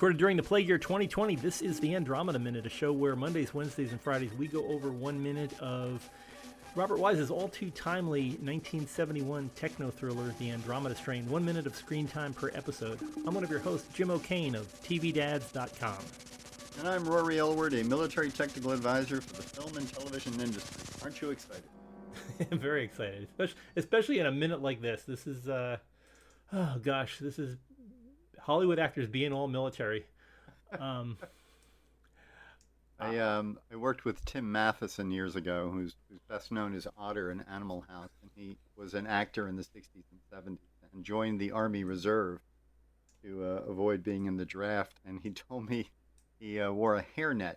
Recorded during the plague year 2020, this is the Andromeda Minute, a show where Mondays, Wednesdays, and Fridays we go over one minute of Robert Wise's all too timely 1971 techno thriller, The Andromeda Strain. One minute of screen time per episode. I'm one of your hosts, Jim O'Kane of TVDads.com. And I'm Rory Elward, a military technical advisor for the film and television industry. Aren't you excited? I'm very excited, especially, especially in a minute like this. This is, uh, oh gosh, this is Hollywood actors being all military. Um, I um I worked with Tim Matheson years ago, who's, who's best known as Otter in Animal House, and he was an actor in the '60s and '70s, and joined the Army Reserve to uh, avoid being in the draft. And he told me he uh, wore a hairnet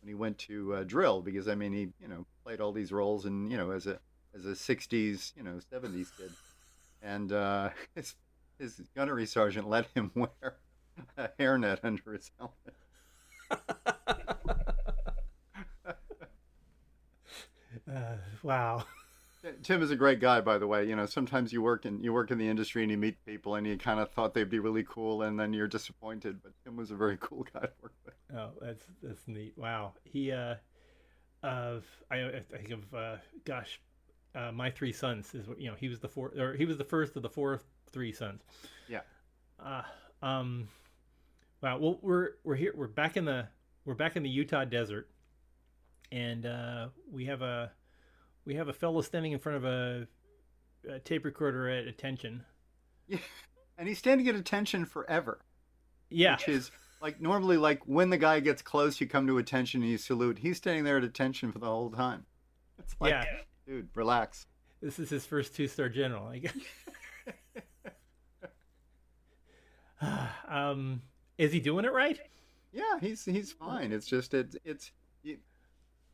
when he went to uh, drill because I mean he you know played all these roles and you know as a as a '60s you know '70s kid, and uh, his his gunnery sergeant let him wear a hairnet under his helmet. uh, wow. Tim is a great guy, by the way. You know, sometimes you work in you work in the industry and you meet people and you kind of thought they'd be really cool, and then you're disappointed. But Tim was a very cool guy to work with. Oh, that's that's neat. Wow. He, uh, uh, I, I think of, uh, gosh, uh, my three sons is what you know. He was the four, or he was the first of the four three sons. Yeah. Uh, um, wow. Well, we're we're here. We're back in the we're back in the Utah desert, and uh, we have a we have a fellow standing in front of a, a tape recorder at attention. Yeah, and he's standing at attention forever. Yeah. Which is like normally like when the guy gets close, you come to attention and you salute. He's standing there at attention for the whole time. It's like, yeah. dude, relax. This is his first two star general. I guess. um, is he doing it right? Yeah, he's he's fine. It's just it's it's he,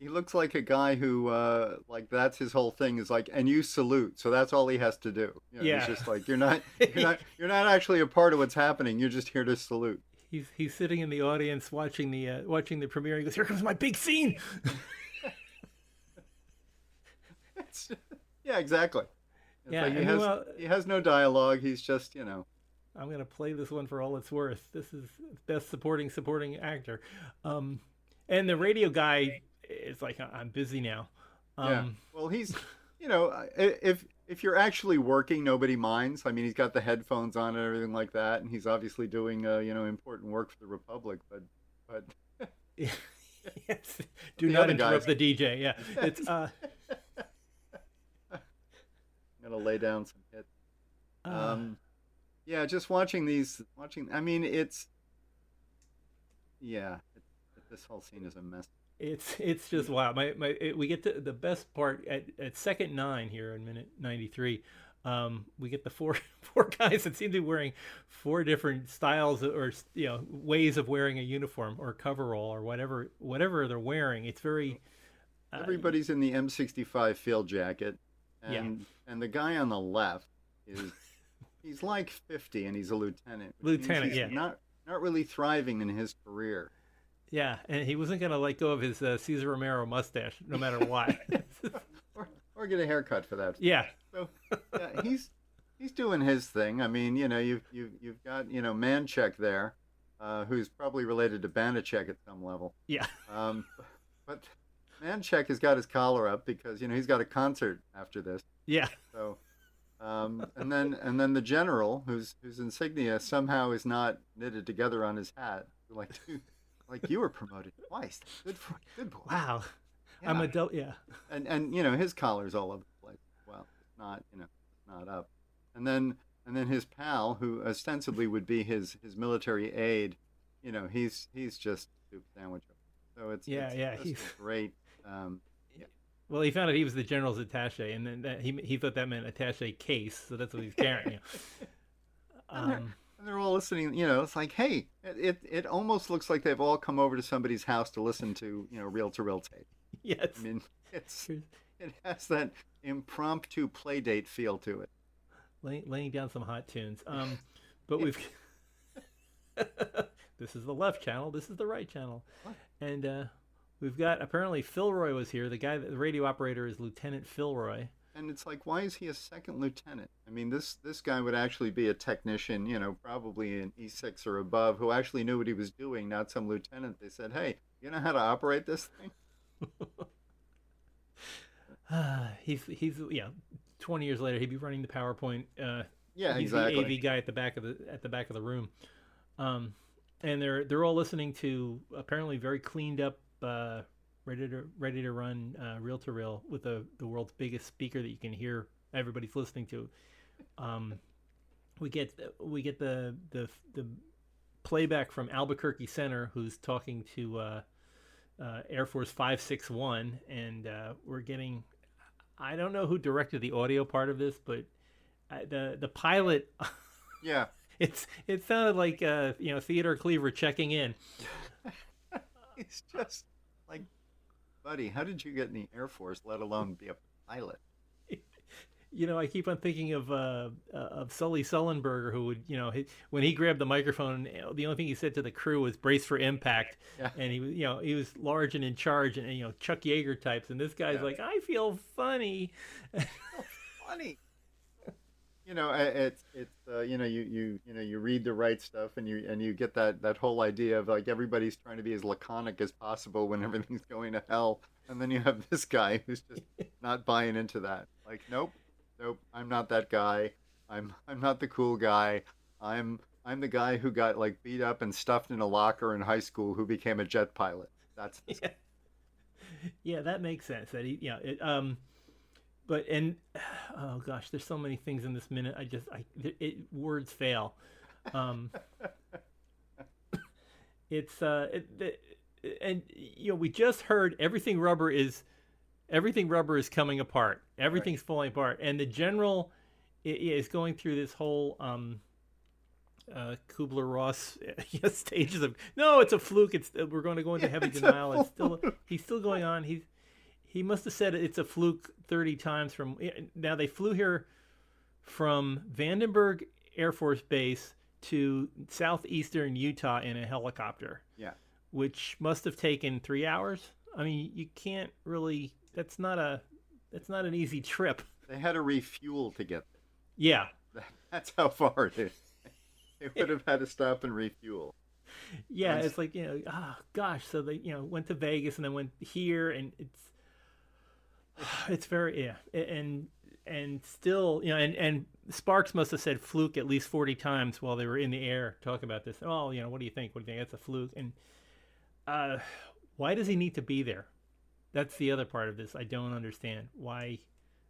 looks like a guy who uh like that's his whole thing is like and you salute. So that's all he has to do. You know, Yeah. He's just like you're not you're not you're not actually a part of what's happening. You're just here to salute. He's he's sitting in the audience watching the uh, watching the premiere. He goes, "Here comes my big scene." Yeah, exactly. It's Yeah, like he has el- he has no dialogue. He's just, you know, I'm gonna play this one for all it's worth. This is best supporting supporting actor. Um, and the radio guy is like, "I'm busy now." Um, yeah. Well, he's, you know, if if you're actually working, nobody minds. I mean, he's got the headphones on and everything like that, and he's obviously doing, uh, you know, important work for the Republic. But, but yes. Do The not interrupt guys- the DJ. Yeah, it's uh, I'm gonna lay down some hits. uh, Um, yeah, just watching these, watching. I mean, it's, yeah, it, this whole scene is a mess. It's it's just wow. My my it, we get to the best part at, at second nine here in minute ninety three. Um, we get the four four guys that seem to be wearing four different styles or you know ways of wearing a uniform or coverall or whatever whatever they're wearing. It's very uh, Everybody's in the M65 field jacket, Yeah. and and the guy on the left is he's like 50 and he's a lieutenant. Lieutenant, he's yeah. Not not really thriving in his career. yeah, and he wasn't gonna let go of his uh, Cesar Romero mustache no matter what. Or or get a haircut for that. yeah, So yeah, he's he's doing his thing. I mean, you know, you've you've you've got you know Manchek there, uh, who's probably related to Banachek at some level. yeah, Um, but Manchek has got his collar up because you know he's got a concert after this. yeah. So, um, and then and then the general, whose whose insignia somehow is not knitted together on his hat, like dude, like you were promoted twice. Good for good boy. Wow, I'm a del- yeah. And and you know his collar's all over the place. Well, not you know not up. And then and then his pal, who ostensibly would be his his military aide, you know he's he's just soup sandwich. So it's Yeah, it's yeah, he's- great. Um, Well, he found out he was the general's attaché, and then that, he he thought that meant attaché case, so that's what he's carrying. you know. And they're- Um, And they're all listening. You know, it's like, hey, it, it it almost looks like they've all come over to somebody's house to listen to you know reel to reel tape. yes. I mean, it's it has that impromptu play date feel to it. Lay, laying down some hot tunes. Um, but we've this is the left channel. This is the right channel, What? and uh, we've got apparently Philroy was here. The guy, that, the radio operator is Lieutenant Philroy. and it's like, why is he a second lieutenant? I mean, this this guy would actually be a technician, you know, probably an E6 or above, who actually knew what he was doing, not some lieutenant. They said, "Hey, you know how to operate this thing?" he's he's yeah. Twenty years later, he'd be running the PowerPoint. Uh, yeah, he's exactly. the AV guy at the back of the at the back of the room, um, and they're they're all listening to apparently very cleaned up, uh, ready to ready to run uh, reel to reel with the the world's biggest speaker that you can hear everybody's listening to. Um, we get we get the the the playback from Albuquerque Center, who's talking to uh, uh, Air Force Five Six One, and uh, we're getting. I don't know who directed the audio part of this, but uh, the the pilot. yeah. It's it sounded like uh, you know Theodore Cleaver checking in. He's just like, buddy, how did you get in the Air Force, let alone be a pilot? you know, I keep on thinking of uh, uh, of Sully Sullenberger, who would, you know, he, when he grabbed the microphone, the only thing he said to the crew was "brace for impact," Yeah. and he was, you know, he was large and in charge, and you know, Chuck Yeager types, and this guy's Yeah. like, "I feel funny." Funny. You know, it's it's uh, you know you you you know you read the right stuff and you and you get that that whole idea of like everybody's trying to be as laconic as possible when everything's going to hell, and then you have this guy who's just not buying into that. Like, nope, nope, I'm not that guy. I'm I'm not the cool guy. I'm I'm the guy who got like beat up and stuffed in a locker in high school who became a jet pilot. That's yeah. yeah, that makes sense. That he, yeah, it, um, but and oh gosh, there's so many things in this minute. I just, I, it, it words fail. Um, it's uh, it, the, and you know, we just heard everything rubber is, everything rubber is coming apart. Everything's falling apart, and the general is going through this whole um uh, Kubler Ross stages of no, it's a fluke. It's we're going to go into heavy denial. It's still he's still going on. He's he must have said it's a fluke thirty times. From eh, now they flew here from Vandenberg Air Force Base to southeastern Utah in a helicopter, yeah. which must have taken three hours. I mean, you can't really. That's not a. That's not an easy trip. They had to refuel to get there. Yeah. That's how far it is. They would have had to stop and refuel. yeah. And- It's like you know, oh gosh. So they you know went to Vegas and then went here, and it's it's very yeah, and and still you know, and and Sparks must have said fluke at least forty times while they were in the air talking about this. Oh, you know, what do you think? What do you think? That's a fluke. And uh, why does he need to be there? That's the other part of this. I don't understand why.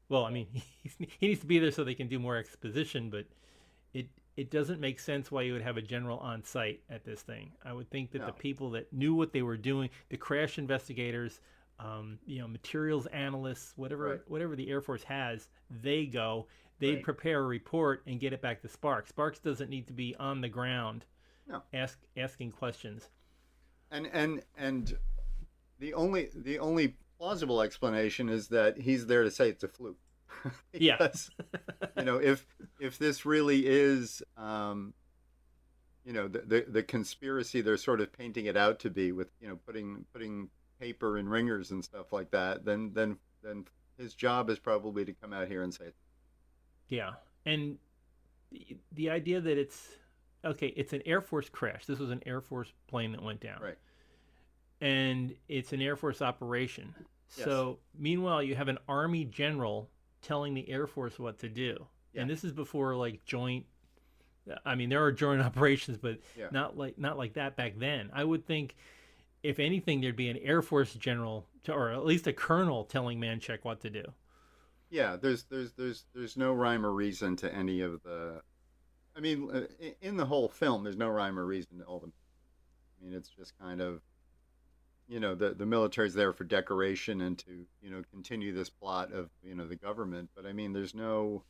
Well, I mean, he's, he needs to be there so they can do more exposition, but it it doesn't make sense why you would have a general on site at this thing. I would think that the people that knew what they were doing, the crash investigators, um, you know, materials analysts, whatever Right. whatever the Air Force has, they go, they Right. prepare a report and get it back to Sparks. Sparks doesn't need to be on the ground, No. ask asking questions. And and and the only the only plausible explanation is that he's there to say it's a fluke. Yeah. because, you know, if if this really is um you know, the, the the conspiracy they're sort of painting it out to be with, you know, putting putting paper and ringers and stuff like that, then then then his job is probably to come out here and say Yeah, and the, the idea that it's okay, it's an Air Force crash. This was an Air Force plane that went down, Right. And it's an Air Force operation. Yes. So meanwhile, you have an Army general telling the Air Force what to do, Yeah. and this is before like joint. I mean, there are joint operations, but Yeah. not like not like that back then. I would think, if anything, there'd be an Air Force general, to, or at least a colonel, telling Manchek what to do. Yeah, there's there's there's there's no rhyme or reason to any of the. I mean, uh, in the whole film, there's no rhyme or reason to all the. I mean, it's just kind of, you know, the the military's there for decoration and to you know continue this plot of you know the government. But I mean, there's no,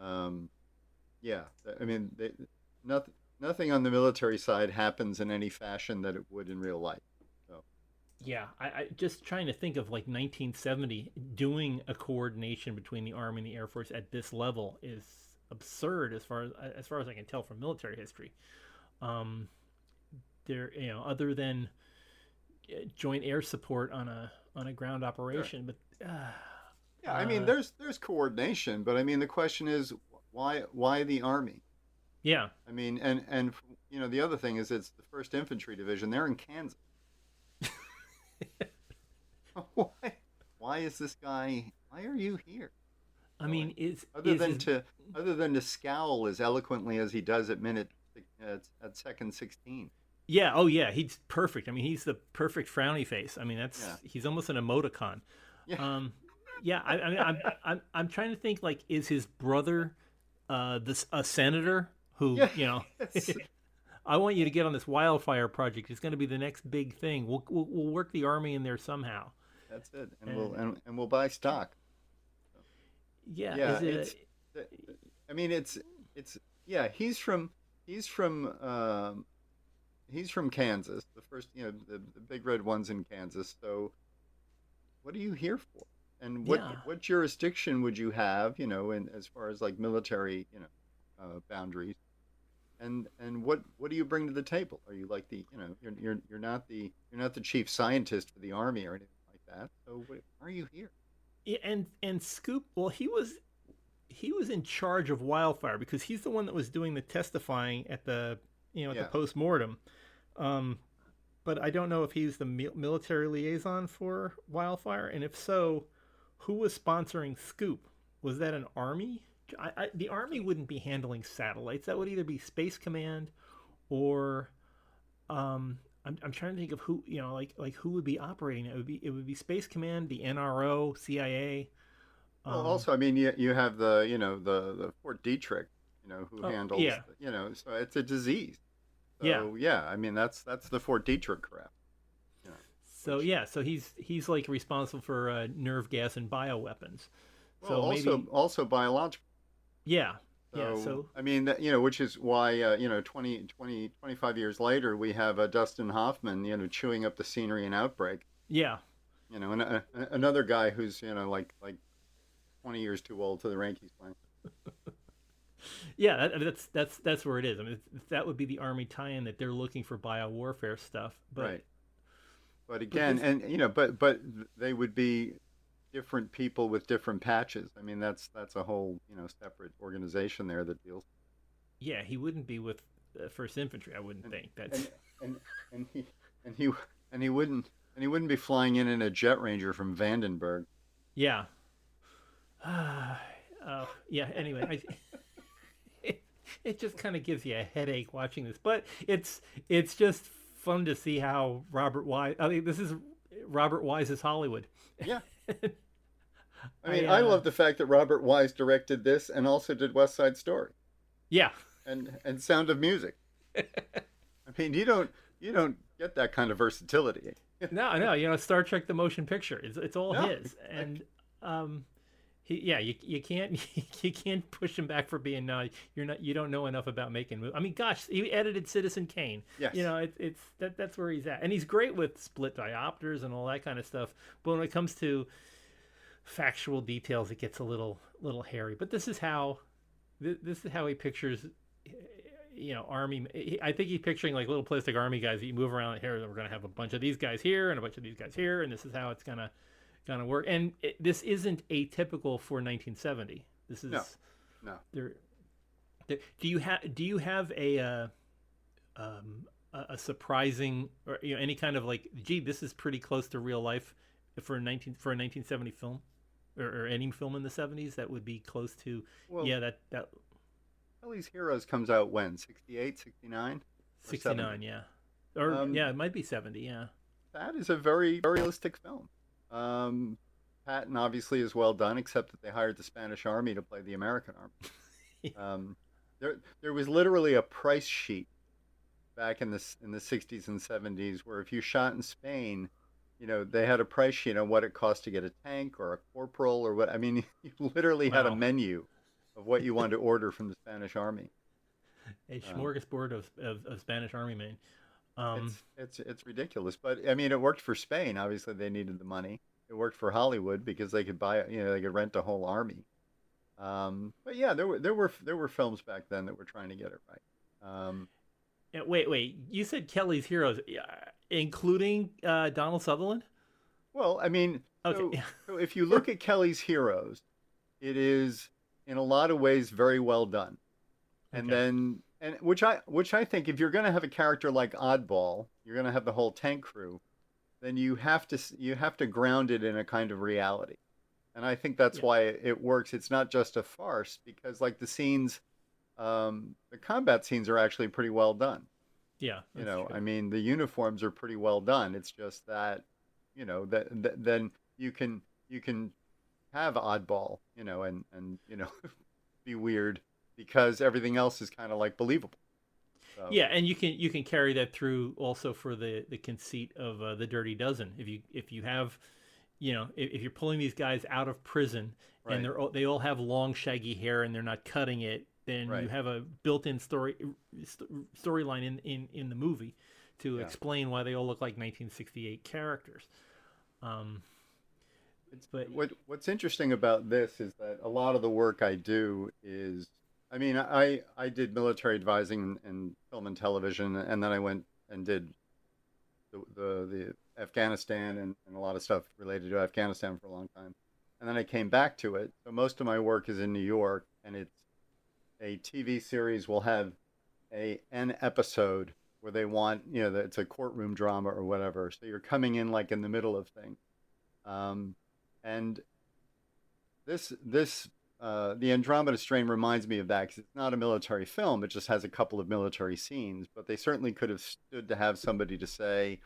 um, yeah, I mean, they, nothing nothing on the military side happens in any fashion that it would in real life. Yeah, I, I just trying to think of like 1970 doing a coordination between the Army and the Air Force at this level is absurd as far as as far as I can tell from military history. Um, there, you know, other than uh, joint air support on a on a ground operation, but uh, Yeah, I mean, Uh, there's there's coordination, but I mean, the question is why why the army? yeah, I mean, and and you know, the other thing is it's the First Infantry Division. They're in Kansas. why why is this guy? Why are you here? I mean, is Other is than his- to other than to scowl as eloquently as he does at minute at, at second sixteen. yeah, oh yeah, he's perfect. I mean, he's the perfect frowny face. I mean, that's Yeah. he's almost an emoticon. Yeah. Um, yeah, I, I mean, I'm, I'm I'm trying to think like, is his brother, uh, this a senator who Yeah. you know? I want you to get on this wildfire project. It's going to be the next big thing. We'll, we'll we'll work the army in there somehow. That's it, and we'll and, and we'll buy stock. Yeah, Yeah, is it a- I mean, it's it's yeah. He's from he's from um, he's from Kansas. The first, you know, the, the big red ones in Kansas. So, what are you here for? And what Yeah. what jurisdiction would you have? You know, in as far as like military, you know, uh, boundaries. And and what what do you bring to the table? Are you like the you know you're you're you're not the you're not the chief scientist for the army or anything like that. So why are you here? Yeah, and and Scoop, well, he was he was in charge of Wildfire because he's the one that was doing the testifying at the you know at Yeah. the post mortem. Um, but I don't know if he's the military liaison for Wildfire, and if so, who was sponsoring Scoop? Was that an army? I, I, the army wouldn't be handling satellites. That would either be Space Command or um, I'm, I'm trying to think of who you know like like who would be operating it. It would be it would be Space Command, the NRO, CIA. Well, um, also, I mean, you, you have the, you know, the, the Fort Detrick, you know, who Oh, handles, yeah. the- you know, so it's a disease. So, Yeah. yeah. I mean, that's that's the Fort Detrick crap. So yeah, so he's he's like responsible for uh, nerve gas and bioweapons. Well, So also maybe also biological. Yeah, So, yeah. So I mean, you know, which is why, uh, you know, 20, 20, 25 years later, we have uh, Dustin Hoffman, you know, chewing up the scenery in Outbreak. yeah, You know, and uh, another guy who's, you know, like like 20 years too old to the rank he's playing. yeah. That, that's that's that's where it is. I mean, that would be the army tie-in that they're looking for bio warfare stuff. But right. But again, and you know, but but they would be different people with different patches. I mean, that's that's a whole you know separate organization there that deals. yeah, he wouldn't be with uh, First Infantry. I wouldn't think that's And and and he and he and he wouldn't and he wouldn't be flying in in a JetRanger from Vandenberg. yeah. oh yeah. Anyway, I, it, it just kind of gives you a headache watching this, but it's it's just fun to see how Robert Wise. I mean, this is Robert Wise's Hollywood. Yeah. I mean, I, I, uh, love the fact that Robert Wise directed this and also did West Side Story Yeah, and and Sound of Music. I mean, you don't you don't get that kind of versatility. no, no, you know, Star Trek: The Motion Picture. It's it's all No, his, and um, he yeah, you you can't you can't push him back for being no, you're not you don't know enough about making movies. I mean, gosh, he edited Citizen Kane. Yes. You know, it's it's that that's where he's at, and he's great with split diopters and all that kind of stuff. But when it comes to factual details, it gets a little little hairy. But this is how thi- this is how he pictures. You know, army. he- I think he's picturing like little plastic army guys that you move around here. We're gonna have a bunch of these guys here and a bunch of these guys here, and this is how it's gonna gonna work. And it, this isn't atypical for 1970. This is No. No. There, there, do you have do you have a uh, um, a, surprising or you know any kind of like gee this is pretty close to real life for a 19 for a 1970 film or, or any film in the 70s that would be close to Well, yeah that that Kelly's Heroes comes out when 68, 69? 69 70. yeah or Um, yeah it might be 70 yeah That is a very, very realistic film. Um, Patton obviously is well done, except that they hired the Spanish Army to play the American Army. um, there, there was literally a price sheet back in the in the 60s and 70s where if you shot in Spain, you know they had a price sheet on what it cost to get a tank or a corporal or what. I mean, you literally had a menu of what you wanted to order from the Spanish Army. a Um, of, of, of Spanish army men um it's it's it's ridiculous. But I mean, it worked for Spain. Obviously, they needed the money. It worked for Hollywood because they could buy, you know, they could rent a whole army. Um, but yeah, there were there were there were films back then that were trying to get it right. Um, yeah, wait wait you said Kelly's heroes yeah, including uh, Donald Sutherland well, I mean, Okay. So, so if you look at Kelly's Heroes, it is in a lot of ways very well done. And Okay. then and which I which I think if you're going to have a character like Oddball, you're going to have the whole tank crew, then you have to you have to ground it in a kind of reality. And I think that's Yeah. why it works. It's not just a farce because like the scenes um, the combat scenes are actually pretty well done. yeah. You know, true. I mean, the uniforms are pretty well done. It's just that, you know, that, that then you can you can have oddball, you know, and and you know, be weird because everything else is kind of like believable. So, Yeah, and you can you can carry that through also for the the conceit of uh, the Dirty Dozen. If you if you have, you know, if, if you're pulling these guys out of prison Right. and they're all, they all have long shaggy hair and they're not cutting it, then you have a built-in story st- storyline in, in in the movie to Yeah. explain why they all look like 1968 characters. Um, It's, But- what what's interesting about this is that a lot of the work I do is, I mean, I I did military advising in, in film and television, and then I went and did the the, the Afghanistan and, and a lot of stuff related to Afghanistan for a long time, and then I came back to it. So most of my work is in New York, and it's a TV series will have a an episode where they want you know it's a courtroom drama or whatever. So you're coming in like in the middle of things. Um, and this this uh, the Andromeda Strain reminds me of that because it's not a military film; it just has a couple of military scenes. But they certainly could have stood to have somebody to say,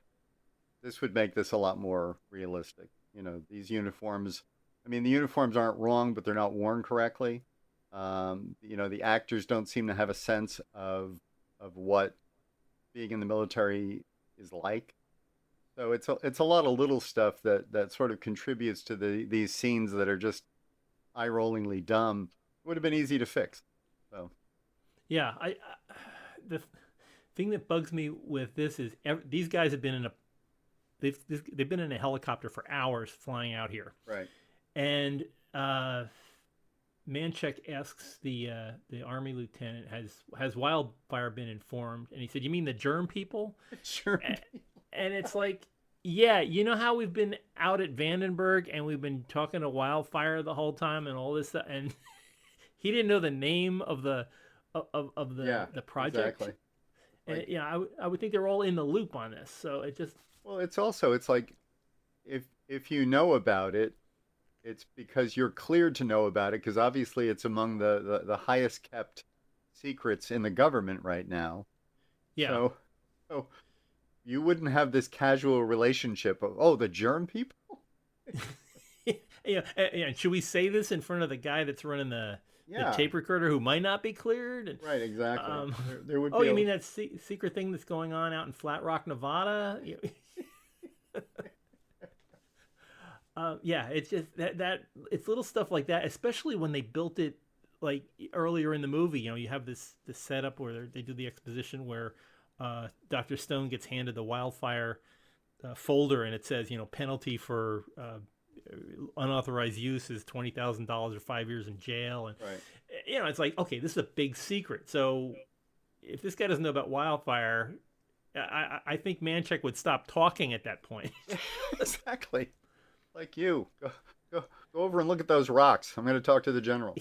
"This would make this a lot more realistic." You know, these uniforms. I mean, the uniforms aren't wrong, but they're not worn correctly. Um, you know, the actors don't seem to have a sense of of what being in the military is like. So it's a, it's a lot of little stuff that, that sort of contributes to the these scenes that are just eye rollingly dumb. It would have been easy to fix. So Yeah, I, I the thing that bugs me with this is ev- these guys have been in a they've they've been in a helicopter for hours flying out here, right, and uh, Manchek asks the uh, the army lieutenant has has Wildfire been informed, and he said, "You mean the germ people?" sure. Eh. And it's like, yeah, you know how we've been out at Vandenberg and we've been talking to Wildfire the whole time and all this stuff, and he didn't know the name of the of, of the yeah, the project. exactly. And Like- yeah, I, would- I would think they're all in the loop on this. So it just Well, it's also it's like if if you know about it, it's because you're cleared to know about it because obviously it's among the, the the highest kept secrets in the government right now. yeah. So, so you wouldn't have this casual relationship of oh the germ people. yeah, and- and should we say this in front of the guy that's running the, Yeah, the tape recorder who might not be cleared? And, right, exactly. Um, there, there would oh, be you a- mean that se- secret thing that's going on out in Flat Rock, Nevada? Uh, yeah, it's just that that it's little stuff like that, especially when they built it like earlier in the movie. You know, you have this this setup where they do the exposition where uh, Doctor Stone gets handed the wildfire uh, folder, and it says, you know, penalty for uh, unauthorized use is twenty thousand dollars or five years in jail, and right. you know, it's like, okay, this is a big secret. So if this guy doesn't know about wildfire, I, I, think Manchek would stop talking at that point. exactly. Like you. Go, go, go over and look at those rocks. I'm going to talk to the general.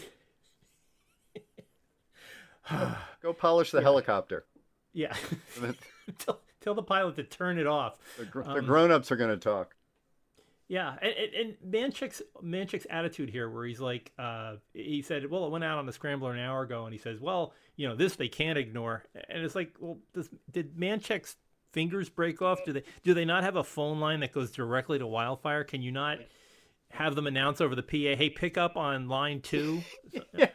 Go polish the Yeah. helicopter. Yeah. The, tell, tell the pilot to turn it off. gr- the Um, grown-ups are going to talk. Yeah, and, and, and Manchek's Manchek's attitude here, where he's like, uh, he said, "Well, it went out on the scrambler an hour ago," and he says, "Well, you know, this they can't ignore." And it's like, well, does, did Manchek's fingers break off? Do they do they not have a phone line that goes directly to Wildfire? Can you not have them announce over the PA, "Hey, pick up on line two? yeah.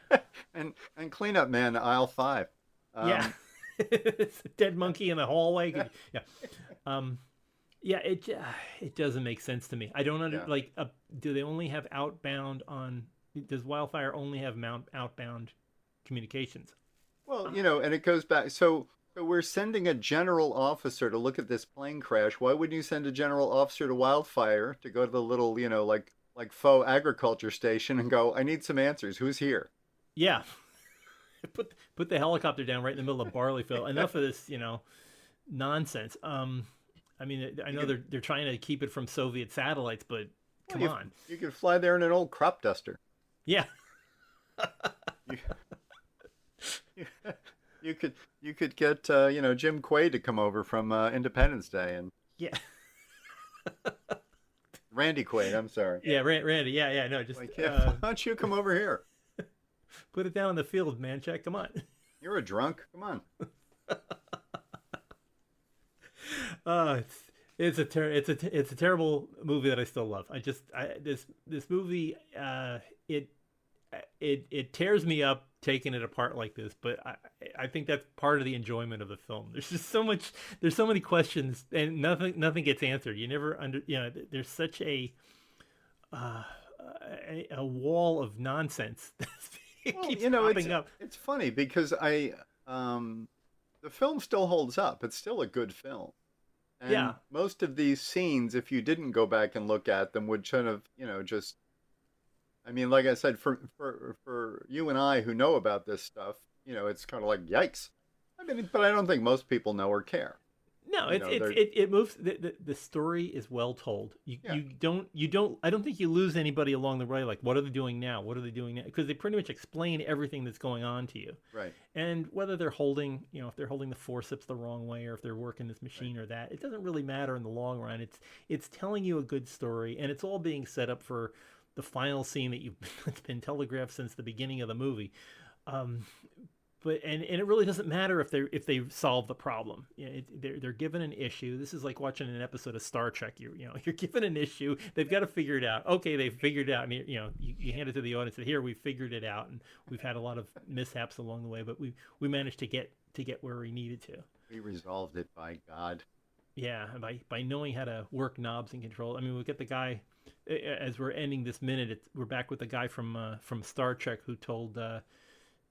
And and cleanup man, aisle five. Um, yeah, dead monkey in the hallway. Yeah, um, yeah. It ju- it doesn't make sense to me. I don't under Yeah. like. Uh, do they only have outbound on? Does Wildfire only have mount outbound communications? Well, you know, and it goes back. So, so we're sending a general officer to look at this plane crash. Why wouldn't you send a general officer to Wildfire to go to the little, you know, like like faux agriculture station and go, I need some answers. Who's here? Yeah. put put the helicopter down right in the middle of Barleyville. Enough of this, you know, nonsense. Um, I mean, I know they're they're trying to keep it from Soviet satellites, but Come you, on. You could fly there in an old crop duster. Yeah. you, you, you could you could get uh, you know Jim Quaid to come over from uh, Independence Day and Yeah. Randy Quaid. I'm sorry. Yeah, Randy. Yeah, yeah. No, just Like, yeah, uh, why don't you come over here? Put it down in the field, man. Check. Come on. You're a drunk. Come on. Oh, it's it's a ter- it's a it's a terrible movie that I still love. I just I, this this movie uh, it it it tears me up taking it apart like this, but I I think that's part of the enjoyment of the film. There's just so much there's so many questions and nothing nothing gets answered. You never under you know there's such a uh, a, a wall of nonsense that Well, keeps you know, popping it's, up. it's funny because I um, the film still holds up. It's still a good film. And Yeah. most of these scenes, if you didn't go back and look at them, would kind of, you know, just. I mean, like I said, for for for you and I who know about this stuff, you know, it's kind of like yikes. I mean, but I don't think most people know or care. No, it's know, they're- it, it moves. The, the the story is well told. You Yeah. you don't you don't. I don't think you lose anybody along the way. Like, what are they doing now? What are they doing now? Because they pretty much explain everything that's going on to you. Right. And whether they're holding, you know, if they're holding the forceps the wrong way, or if they're working this machine or that, it doesn't really matter in the long run. It's it's telling you a good story, and it's all being set up for the final scene that you've it's been telegraphed since the beginning of the movie. Um, but and, and it really doesn't matter if they if they solve the problem. You know, it, they're they're given an issue. This is like watching an episode of Star Trek. You you know you're given an issue. They've got to figure it out. Okay, they've figured it out. And you, you know you, you hand it to the audience. And here we figured it out, and we've had a lot of mishaps along the way, but we we managed to get to get where we needed to. We resolved it by God. Yeah, by by knowing how to work knobs and control. I mean, we get the guy as we're ending this minute. It's, we're back with the guy from uh, from Star Trek who told uh,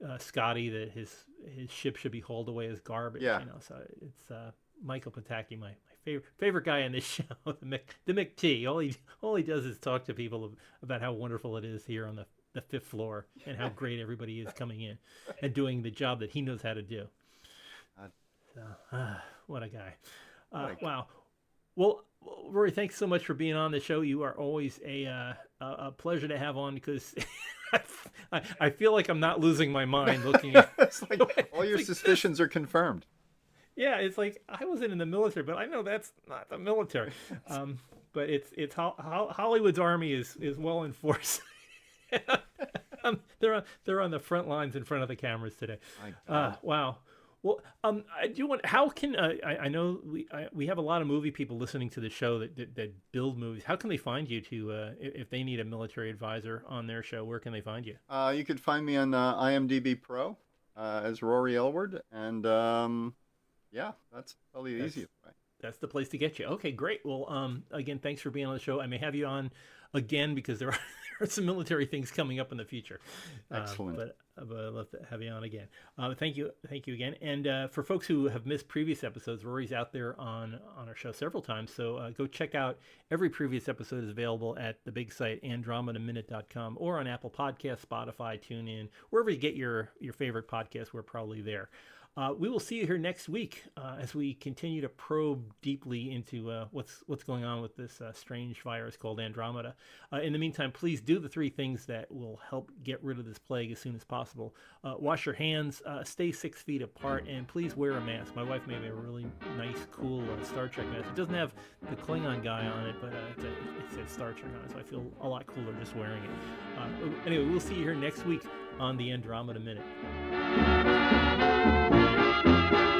uh, Scotty that his his ship should be hauled away as garbage. Yeah. you know. So it's uh, Michael Pataki, my, my favorite favorite guy on this show, the Mc the McT. All he all he does is talk to people about how wonderful it is here on the the fifth floor and how great everybody is coming in and doing the job that he knows how to do. So, ah, what a guy! Uh, What a guy. wow. Well, Rory, thanks so much for being on the show. You are always a uh, a a pleasure to have on because I, I feel like I'm not losing my mind looking at. it's like all your Like suspicions are confirmed. Yeah, it's like I wasn't in the military, but I know that's not the military. Um, but it's it's Hol- Hol- Hollywood's army is is well enforced. um, they're on they're on the front lines in front of the cameras today. Uh, wow. Well, um, I do want. How can uh, I? I know we I, we have a lot of movie people listening to the show that, that, that build movies. How can they find you to uh, if they need a military advisor on their show? Where can they find you? Uh, you could find me on uh, IMDb Pro uh, as Rory Elward, and um, yeah, that's probably the That's- easiest way. That's the place to get you. Okay, great. Well, um, again, thanks for being on the show. I may have you on again because there are, there are some military things coming up in the future. Uh, Excellent. but, I'd love to have you on again. Uh, thank you, thank you again. And uh, for folks who have missed previous episodes, Rory's out there on on our show several times. So uh, go check out every previous episode is available at the big site andromedaminute.com or on Apple Podcasts, Spotify, TuneIn, wherever you get your your favorite podcast. We're probably there. Uh, we will see you here next week uh, as we continue to probe deeply into uh, what's what's going on with this uh, strange virus called Andromeda. Uh, in the meantime, please do the three things that will help get rid of this plague as soon as possible. Uh, wash your hands, stay six feet apart, and please wear a mask. My wife made me a really nice, cool Star Trek mask. It doesn't have the Klingon guy on it, but it says Star Trek on it, so I feel a lot cooler just wearing it. Anyway, we'll see you here next week on the Andromeda Minute.